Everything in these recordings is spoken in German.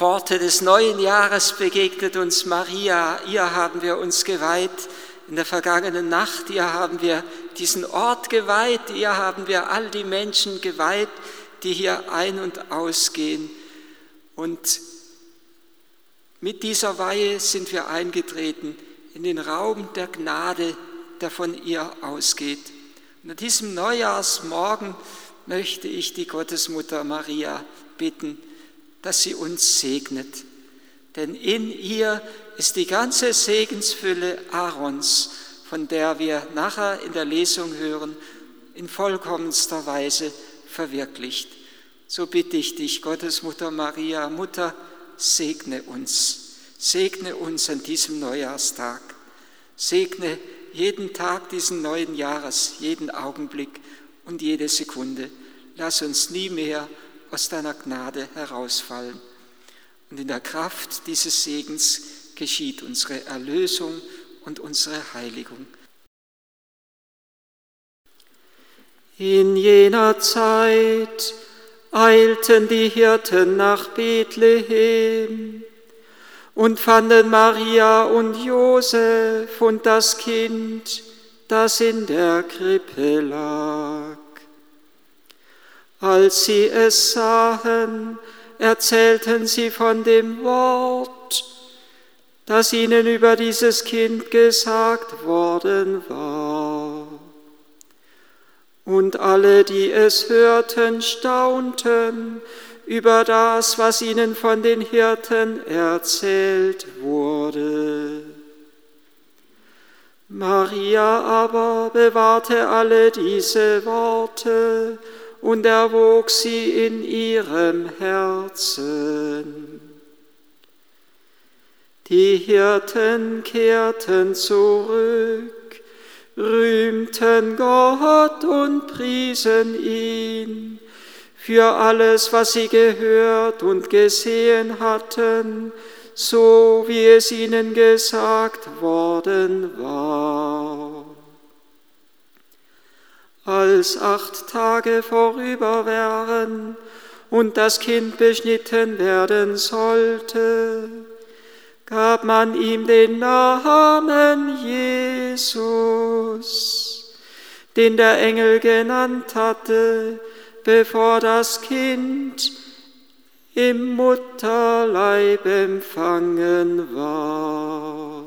Pforte des neuen Jahres begegnet uns Maria. Ihr haben wir uns geweiht in der vergangenen Nacht. Ihr haben wir diesen Ort geweiht. Ihr haben wir all die Menschen geweiht, die hier ein- und ausgehen. Und mit dieser Weihe sind wir eingetreten in den Raum der Gnade, der von ihr ausgeht. Und an diesem Neujahrsmorgen möchte ich die Gottesmutter Maria bitten, dass sie uns segnet. Denn in ihr ist die ganze Segensfülle Aarons, von der wir nachher in der Lesung hören, in vollkommenster Weise verwirklicht. So bitte ich dich, Gottesmutter Maria, Mutter, segne uns. Segne uns an diesem Neujahrstag. Segne jeden Tag diesen neuen Jahres, jeden Augenblick und jede Sekunde. Lass uns nie mehr aus deiner Gnade herausfallen. Und in der Kraft dieses Segens geschieht unsere Erlösung und unsere Heiligung. In jener Zeit eilten die Hirten nach Bethlehem und fanden Maria und Josef und das Kind, das in der Krippe lag. Als sie es sahen, erzählten sie von dem Wort, das ihnen über dieses Kind gesagt worden war. Und alle, die es hörten, staunten über das, was ihnen von den Hirten erzählt wurde. Maria aber bewahrte alle diese Worte und erwog sie in ihrem Herzen. Die Hirten kehrten zurück, rühmten Gott und priesen ihn für alles, was sie gehört und gesehen hatten, so wie es ihnen gesagt worden war. Als acht Tage vorüber wären und das Kind beschnitten werden sollte, gab man ihm den Namen Jesus, den der Engel genannt hatte, bevor das Kind im Mutterleib empfangen war.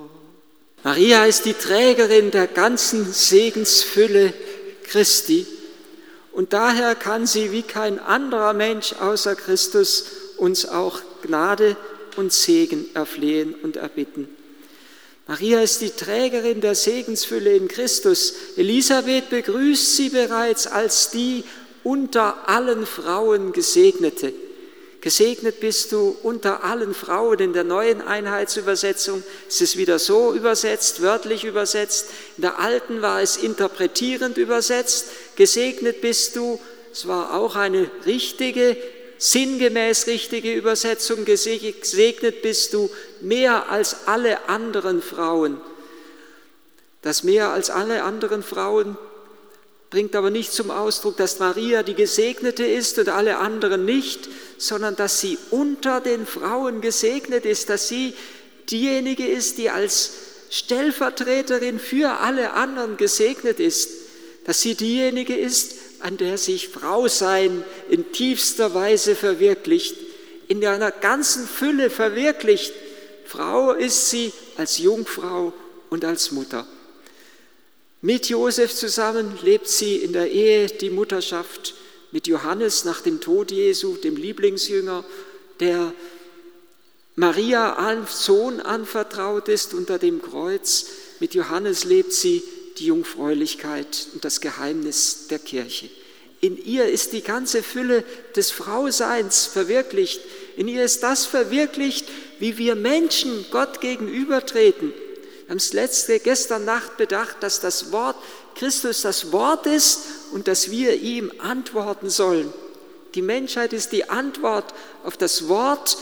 Maria ist die Trägerin der ganzen Segensfülle Christi und daher kann sie wie kein anderer Mensch außer Christus uns auch Gnade und Segen erflehen und erbitten. Maria ist die Trägerin der Segensfülle in Christus. Elisabeth begrüßt sie bereits als die unter allen Frauen Gesegnete. Gesegnet bist du unter allen Frauen. In der neuen Einheitsübersetzung ist es wieder so übersetzt, wörtlich übersetzt. In der alten war es interpretierend übersetzt. Gesegnet bist du. Es war auch eine richtige, sinngemäß richtige Übersetzung. Gesegnet bist du mehr als alle anderen Frauen. Das mehr als alle anderen Frauen bringt aber nicht zum Ausdruck, dass Maria die Gesegnete ist und alle anderen nicht, sondern dass sie unter den Frauen gesegnet ist, dass sie diejenige ist, die als Stellvertreterin für alle anderen gesegnet ist, dass sie diejenige ist, an der sich Frau sein in tiefster Weise verwirklicht, in einer ganzen Fülle verwirklicht. Frau ist sie als Jungfrau und als Mutter. Mit Josef zusammen lebt sie in der Ehe die Mutterschaft mit Johannes nach dem Tod Jesu, dem Lieblingsjünger, der Maria als Sohn anvertraut ist unter dem Kreuz. Mit Johannes lebt sie die Jungfräulichkeit und das Geheimnis der Kirche. In ihr ist die ganze Fülle des Frauseins verwirklicht. In ihr ist das verwirklicht, wie wir Menschen Gott gegenübertreten haben es letzte, gestern Nacht bedacht, dass das Wort Christus das Wort ist und dass wir ihm antworten sollen. Die Menschheit ist die Antwort auf das Wort,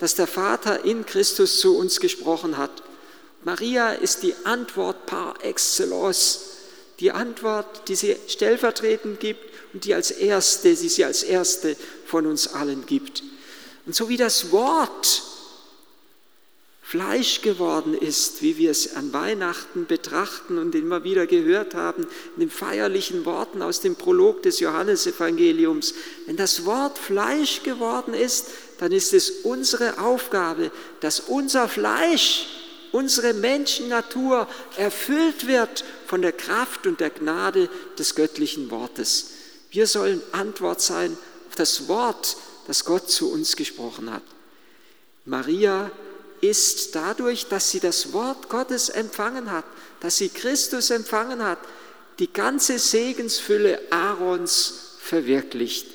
das der Vater in Christus zu uns gesprochen hat. Maria ist die Antwort par excellence, die Antwort, die sie stellvertretend gibt und die als erste, die sie als erste von uns allen gibt. Und so wie das Wort Fleisch geworden ist, wie wir es an Weihnachten betrachten und immer wieder gehört haben, in den feierlichen Worten aus dem Prolog des Johannesevangeliums. Wenn das Wort Fleisch geworden ist, dann ist es unsere Aufgabe, dass unser Fleisch, unsere Menschennatur erfüllt wird von der Kraft und der Gnade des göttlichen Wortes. Wir sollen Antwort sein auf das Wort, das Gott zu uns gesprochen hat. Maria ist dadurch, dass sie das Wort Gottes empfangen hat, dass sie Christus empfangen hat, die ganze Segensfülle Aarons verwirklicht.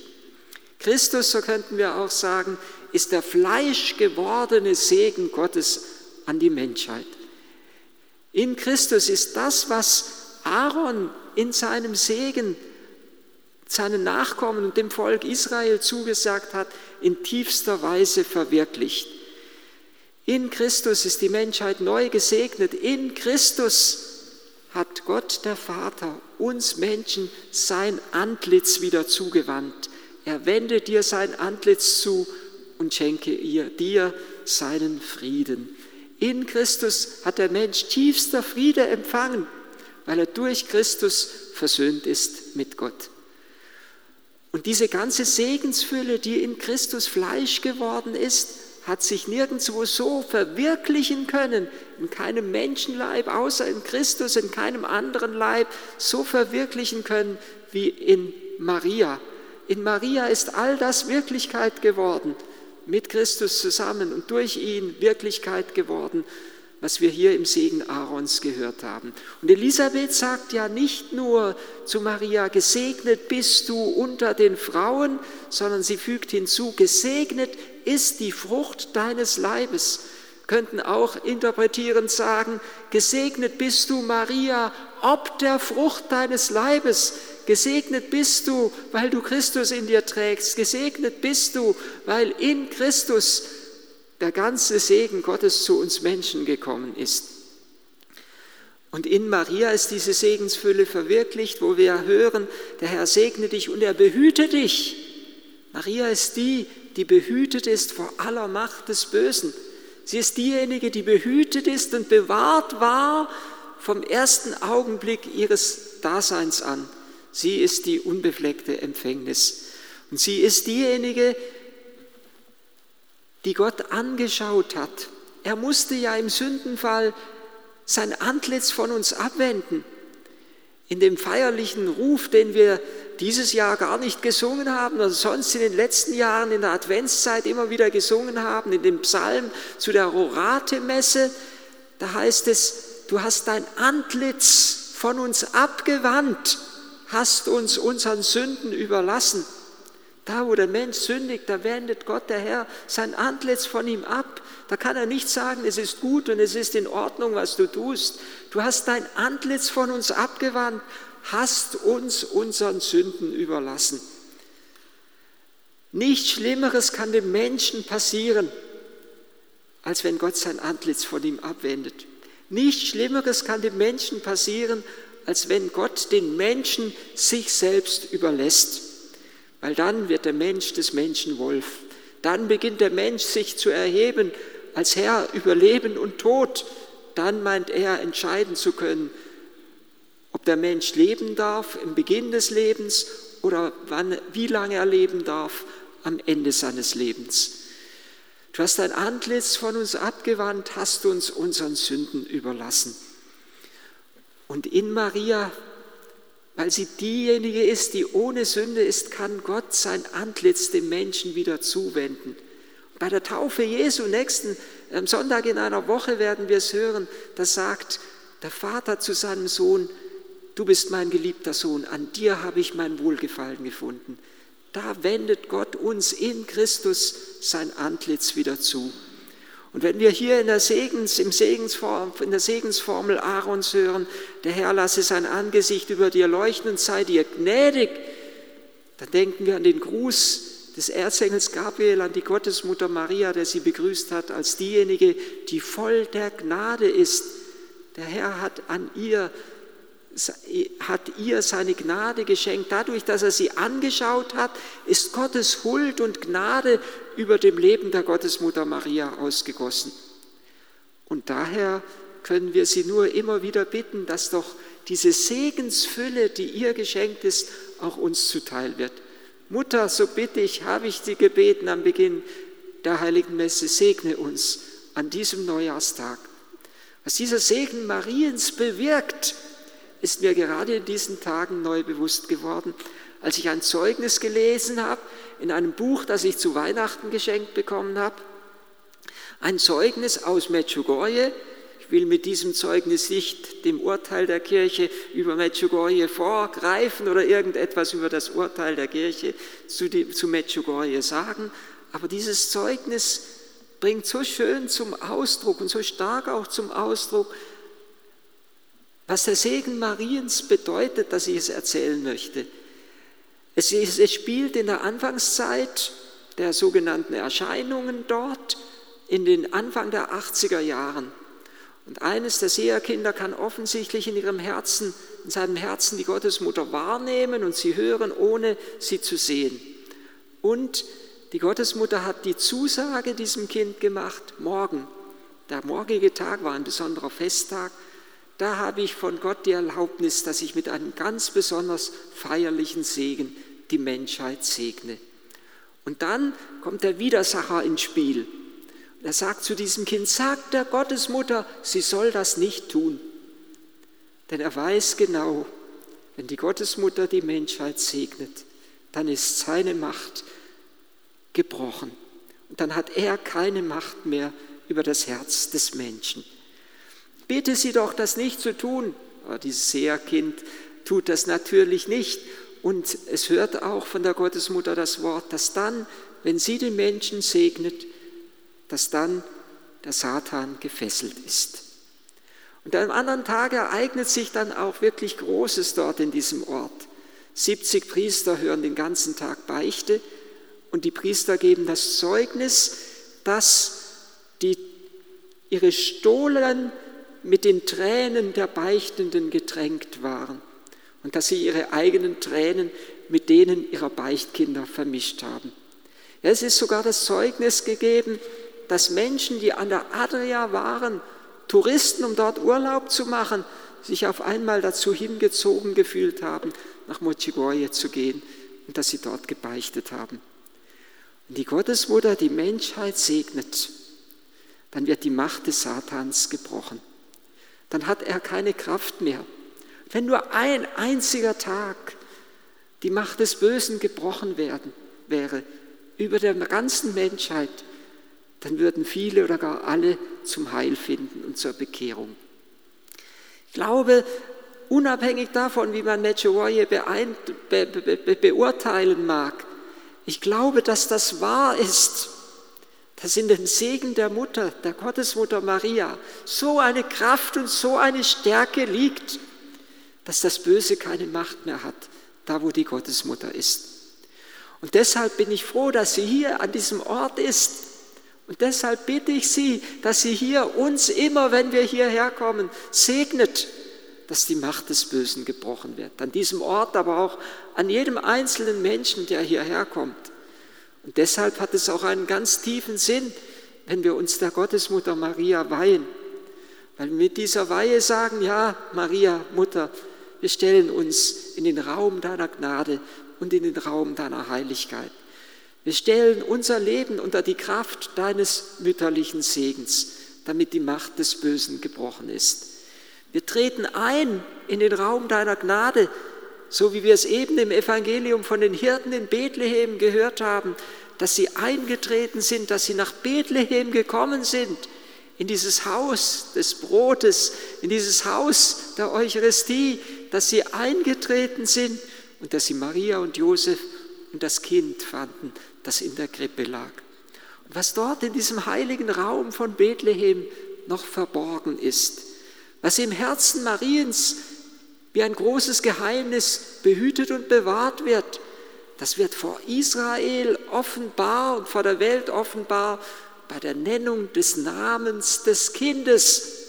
Christus, so könnten wir auch sagen, ist der fleischgewordene Segen Gottes an die Menschheit. In Christus ist das, was Aaron in seinem Segen seinen Nachkommen und dem Volk Israel zugesagt hat, in tiefster Weise verwirklicht. In Christus ist die Menschheit neu gesegnet. In Christus hat Gott der Vater uns Menschen sein Antlitz wieder zugewandt. Er wendet dir sein Antlitz zu und schenke ihr, dir seinen Frieden. In Christus hat der Mensch tiefster Friede empfangen, weil er durch Christus versöhnt ist mit Gott. Und diese ganze Segensfülle, die in Christus Fleisch geworden ist, hat sich nirgendwo so verwirklichen können, in keinem Menschenleib, außer in Christus, in keinem anderen Leib, so verwirklichen können wie in Maria. In Maria ist all das Wirklichkeit geworden, mit Christus zusammen und durch ihn Wirklichkeit geworden, was wir hier im Segen Aarons gehört haben. Und Elisabeth sagt ja nicht nur zu Maria, gesegnet bist du unter den Frauen, sondern sie fügt hinzu, gesegnet ist die Frucht deines Leibes. Könnten auch interpretierend sagen, gesegnet bist du Maria, ob der Frucht deines Leibes. Gesegnet bist du, weil du Christus in dir trägst. Gesegnet bist du, weil in Christus der ganze Segen Gottes zu uns Menschen gekommen ist. Und in Maria ist diese Segensfülle verwirklicht, wo wir hören, der Herr segne dich und er behüte dich. Maria ist die, die behütet ist vor aller Macht des Bösen. Sie ist diejenige, die behütet ist und bewahrt war vom ersten Augenblick ihres Daseins an. Sie ist die unbefleckte Empfängnis. Und sie ist diejenige, die Gott angeschaut hat. Er musste ja im Sündenfall sein Antlitz von uns abwenden. In dem feierlichen Ruf, den wir dieses Jahr gar nicht gesungen haben oder sonst in den letzten Jahren in der Adventszeit immer wieder gesungen haben, in dem Psalm zu der Rorate-Messe, da heißt es, du hast dein Antlitz von uns abgewandt, hast uns unseren Sünden überlassen. Da, wo der Mensch sündigt, da wendet Gott, der Herr, sein Antlitz von ihm ab. Da kann er nicht sagen, es ist gut und es ist in Ordnung, was du tust. Du hast dein Antlitz von uns abgewandt, hast uns unseren Sünden überlassen. Nichts Schlimmeres kann dem Menschen passieren, als wenn Gott sein Antlitz von ihm abwendet. Nichts Schlimmeres kann dem Menschen passieren, als wenn Gott den Menschen sich selbst überlässt weil dann wird der Mensch des Menschen Wolf. Dann beginnt der Mensch sich zu erheben als Herr über Leben und Tod. Dann meint er entscheiden zu können, ob der Mensch leben darf im Beginn des Lebens oder wann, wie lange er leben darf am Ende seines Lebens. Du hast dein Antlitz von uns abgewandt, hast uns unseren Sünden überlassen. Und in Maria weil sie diejenige ist, die ohne Sünde ist, kann Gott sein Antlitz dem Menschen wieder zuwenden. Bei der Taufe Jesu nächsten am Sonntag in einer Woche werden wir es hören, da sagt der Vater zu seinem Sohn, du bist mein geliebter Sohn, an dir habe ich mein Wohlgefallen gefunden. Da wendet Gott uns in Christus sein Antlitz wieder zu. Und wenn wir hier in der, Segens, im Segensform, in der Segensformel Aarons hören, der Herr lasse sein Angesicht über dir leuchten und sei dir gnädig, dann denken wir an den Gruß des Erzengels Gabriel an die Gottesmutter Maria, der sie begrüßt hat als diejenige, die voll der Gnade ist. Der Herr hat an ihr hat ihr seine Gnade geschenkt. Dadurch, dass er sie angeschaut hat, ist Gottes Huld und Gnade über dem Leben der Gottesmutter Maria ausgegossen. Und daher können wir sie nur immer wieder bitten, dass doch diese Segensfülle, die ihr geschenkt ist, auch uns zuteil wird. Mutter, so bitte ich, habe ich Sie gebeten am Beginn der heiligen Messe, segne uns an diesem Neujahrstag. Was dieser Segen Mariens bewirkt, ist mir gerade in diesen Tagen neu bewusst geworden, als ich ein Zeugnis gelesen habe in einem Buch, das ich zu Weihnachten geschenkt bekommen habe. Ein Zeugnis aus Medjugorje. Ich will mit diesem Zeugnis nicht dem Urteil der Kirche über Medjugorje vorgreifen oder irgendetwas über das Urteil der Kirche zu, zu Medjugorje sagen, aber dieses Zeugnis bringt so schön zum Ausdruck und so stark auch zum Ausdruck, was der Segen Mariens bedeutet, dass ich es erzählen möchte. Es, es spielt in der Anfangszeit der sogenannten Erscheinungen dort, in den Anfang der 80er Jahren. Und eines der Seherkinder kann offensichtlich in ihrem Herzen, in seinem Herzen die Gottesmutter wahrnehmen und sie hören, ohne sie zu sehen. Und die Gottesmutter hat die Zusage diesem Kind gemacht, morgen, der morgige Tag war ein besonderer Festtag, da habe ich von Gott die Erlaubnis, dass ich mit einem ganz besonders feierlichen Segen die Menschheit segne. Und dann kommt der Widersacher ins Spiel. Er sagt zu diesem Kind, sagt der Gottesmutter, sie soll das nicht tun. Denn er weiß genau, wenn die Gottesmutter die Menschheit segnet, dann ist seine Macht gebrochen. Und dann hat er keine Macht mehr über das Herz des Menschen. Bitte sie doch, das nicht zu tun. Aber dieses Seherkind tut das natürlich nicht. Und es hört auch von der Gottesmutter das Wort, dass dann, wenn sie den Menschen segnet, dass dann der Satan gefesselt ist. Und am anderen Tag ereignet sich dann auch wirklich Großes dort in diesem Ort. 70 Priester hören den ganzen Tag Beichte und die Priester geben das Zeugnis, dass die, ihre Stohlen mit den Tränen der Beichtenden getränkt waren und dass sie ihre eigenen Tränen mit denen ihrer Beichtkinder vermischt haben. Es ist sogar das Zeugnis gegeben, dass Menschen, die an der Adria waren, Touristen, um dort Urlaub zu machen, sich auf einmal dazu hingezogen gefühlt haben, nach Mochigorje zu gehen und dass sie dort gebeichtet haben. Wenn die Gottesmutter die Menschheit segnet, dann wird die Macht des Satans gebrochen. Dann hat er keine Kraft mehr. Wenn nur ein einziger Tag die Macht des Bösen gebrochen werden, wäre über der ganzen Menschheit, dann würden viele oder gar alle zum Heil finden und zur Bekehrung. Ich glaube, unabhängig davon, wie man Medjugorje be be be beurteilen mag, ich glaube, dass das wahr ist, dass in den Segen der Mutter, der Gottesmutter Maria, so eine Kraft und so eine Stärke liegt, dass das Böse keine Macht mehr hat, da wo die Gottesmutter ist. Und deshalb bin ich froh, dass sie hier an diesem Ort ist. Und deshalb bitte ich Sie, dass sie hier uns immer, wenn wir hierher kommen, segnet dass die Macht des Bösen gebrochen wird. An diesem Ort, aber auch an jedem einzelnen Menschen, der hierher kommt. Und deshalb hat es auch einen ganz tiefen Sinn, wenn wir uns der Gottesmutter Maria weihen. Weil wir mit dieser Weihe sagen, ja, Maria, Mutter, wir stellen uns in den Raum deiner Gnade und in den Raum deiner Heiligkeit. Wir stellen unser Leben unter die Kraft deines mütterlichen Segens, damit die Macht des Bösen gebrochen ist. Wir treten ein in den Raum deiner Gnade, so wie wir es eben im Evangelium von den Hirten in Bethlehem gehört haben, dass sie eingetreten sind, dass sie nach Bethlehem gekommen sind, in dieses Haus des Brotes, in dieses Haus der Eucharistie, dass sie eingetreten sind und dass sie Maria und Josef und das Kind fanden, das in der Krippe lag. Und was dort in diesem heiligen Raum von Bethlehem noch verborgen ist, was im Herzen Mariens wie ein großes Geheimnis behütet und bewahrt wird, das wird vor Israel offenbar und vor der Welt offenbar bei der Nennung des Namens des Kindes.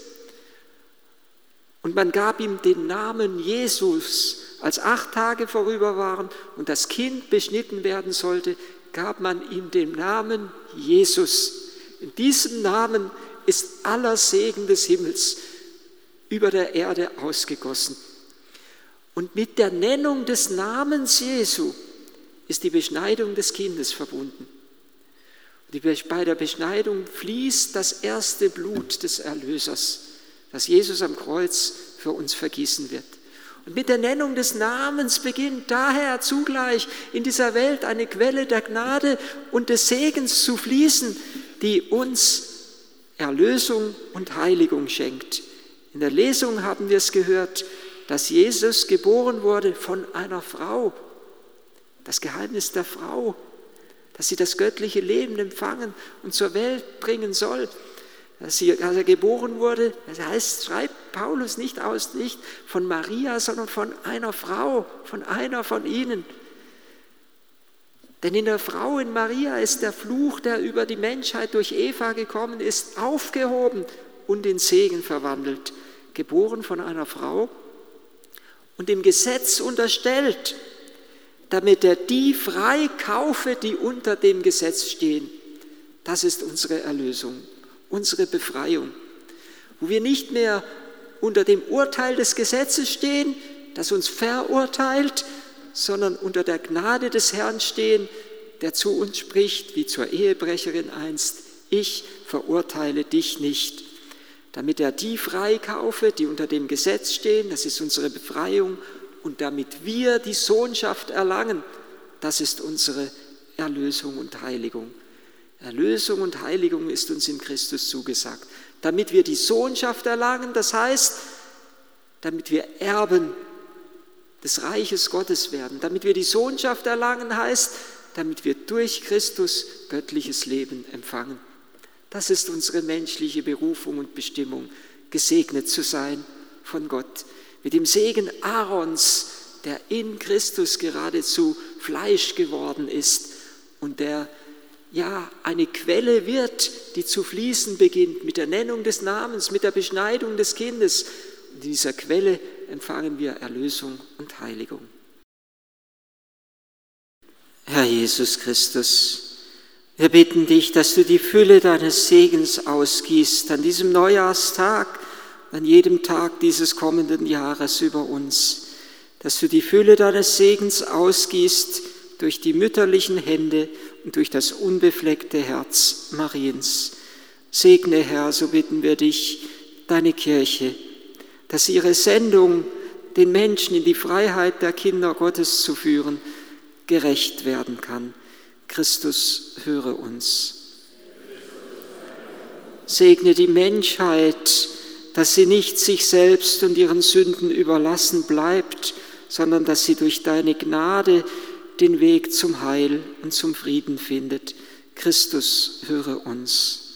Und man gab ihm den Namen Jesus. Als acht Tage vorüber waren und das Kind beschnitten werden sollte, gab man ihm den Namen Jesus. In diesem Namen ist aller Segen des Himmels über der Erde ausgegossen. Und mit der Nennung des Namens Jesu ist die Beschneidung des Kindes verbunden. bei der Beschneidung fließt das erste Blut des Erlösers, das Jesus am Kreuz für uns vergießen wird. Und mit der Nennung des Namens beginnt daher zugleich in dieser Welt eine Quelle der Gnade und des Segens zu fließen, die uns Erlösung und Heiligung schenkt. In der Lesung haben wir es gehört, dass Jesus geboren wurde von einer Frau. Das Geheimnis der Frau, dass sie das göttliche Leben empfangen und zur Welt bringen soll. Dass, sie, als er geboren wurde, das heißt, schreibt Paulus nicht aus, nicht von Maria, sondern von einer Frau, von einer von ihnen. Denn in der Frau, in Maria, ist der Fluch, der über die Menschheit durch Eva gekommen ist, aufgehoben und in Segen verwandelt. Geboren von einer Frau und dem Gesetz unterstellt, damit er die frei kaufe, die unter dem Gesetz stehen. Das ist unsere Erlösung, unsere Befreiung, wo wir nicht mehr unter dem Urteil des Gesetzes stehen, das uns verurteilt, sondern unter der Gnade des Herrn stehen, der zu uns spricht, wie zur Ehebrecherin einst, ich verurteile dich nicht, damit er die freikaufe, die unter dem Gesetz stehen, das ist unsere Befreiung, und damit wir die Sohnschaft erlangen, das ist unsere Erlösung und Heiligung. Erlösung und Heiligung ist uns in Christus zugesagt. Damit wir die Sohnschaft erlangen, das heißt, damit wir Erben des Reiches Gottes werden. Damit wir die Sohnschaft erlangen heißt, damit wir durch Christus göttliches Leben empfangen. Das ist unsere menschliche Berufung und Bestimmung, gesegnet zu sein von Gott. Mit dem Segen Aarons, der in Christus geradezu Fleisch geworden ist und der ja eine Quelle wird, die zu fließen beginnt mit der Nennung des Namens, mit der Beschneidung des Kindes. In dieser Quelle empfangen wir Erlösung und Heiligung. Herr Jesus Christus, wir bitten dich, dass du die Fülle deines Segens ausgießt an diesem Neujahrstag, an jedem Tag dieses kommenden Jahres über uns, dass du die Fülle deines Segens ausgießt durch die mütterlichen Hände und durch das unbefleckte Herz Mariens. Segne, Herr, so bitten wir dich, deine Kirche, dass ihre Sendung, den Menschen in die Freiheit der Kinder Gottes zu führen, gerecht werden kann. Christus, höre uns. Segne die Menschheit, dass sie nicht sich selbst und ihren Sünden überlassen bleibt, sondern dass sie durch deine Gnade den Weg zum Heil und zum Frieden findet. Christus, höre uns.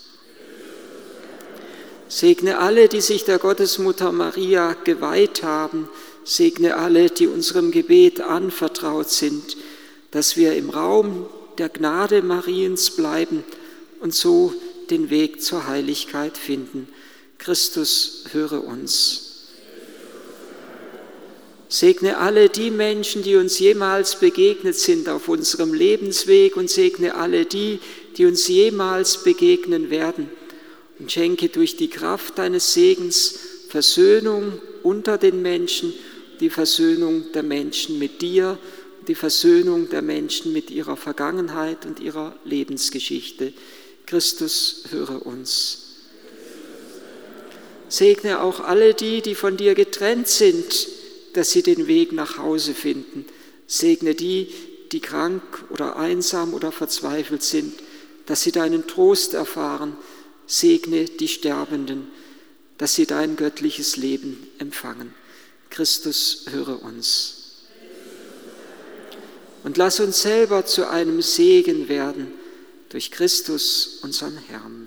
Segne alle, die sich der Gottesmutter Maria geweiht haben. Segne alle, die unserem Gebet anvertraut sind, dass wir im Raum der Gnade Mariens bleiben und so den Weg zur Heiligkeit finden. Christus, höre uns. Segne alle die Menschen, die uns jemals begegnet sind auf unserem Lebensweg und segne alle die, die uns jemals begegnen werden und schenke durch die Kraft deines Segens Versöhnung unter den Menschen, die Versöhnung der Menschen mit dir, die Versöhnung der Menschen mit ihrer Vergangenheit und ihrer Lebensgeschichte. Christus, höre uns. Segne auch alle die, die von dir getrennt sind, dass sie den Weg nach Hause finden. Segne die, die krank oder einsam oder verzweifelt sind, dass sie deinen Trost erfahren segne die Sterbenden, dass sie dein göttliches Leben empfangen. Christus, höre uns. Und lass uns selber zu einem Segen werden durch Christus, unseren Herrn.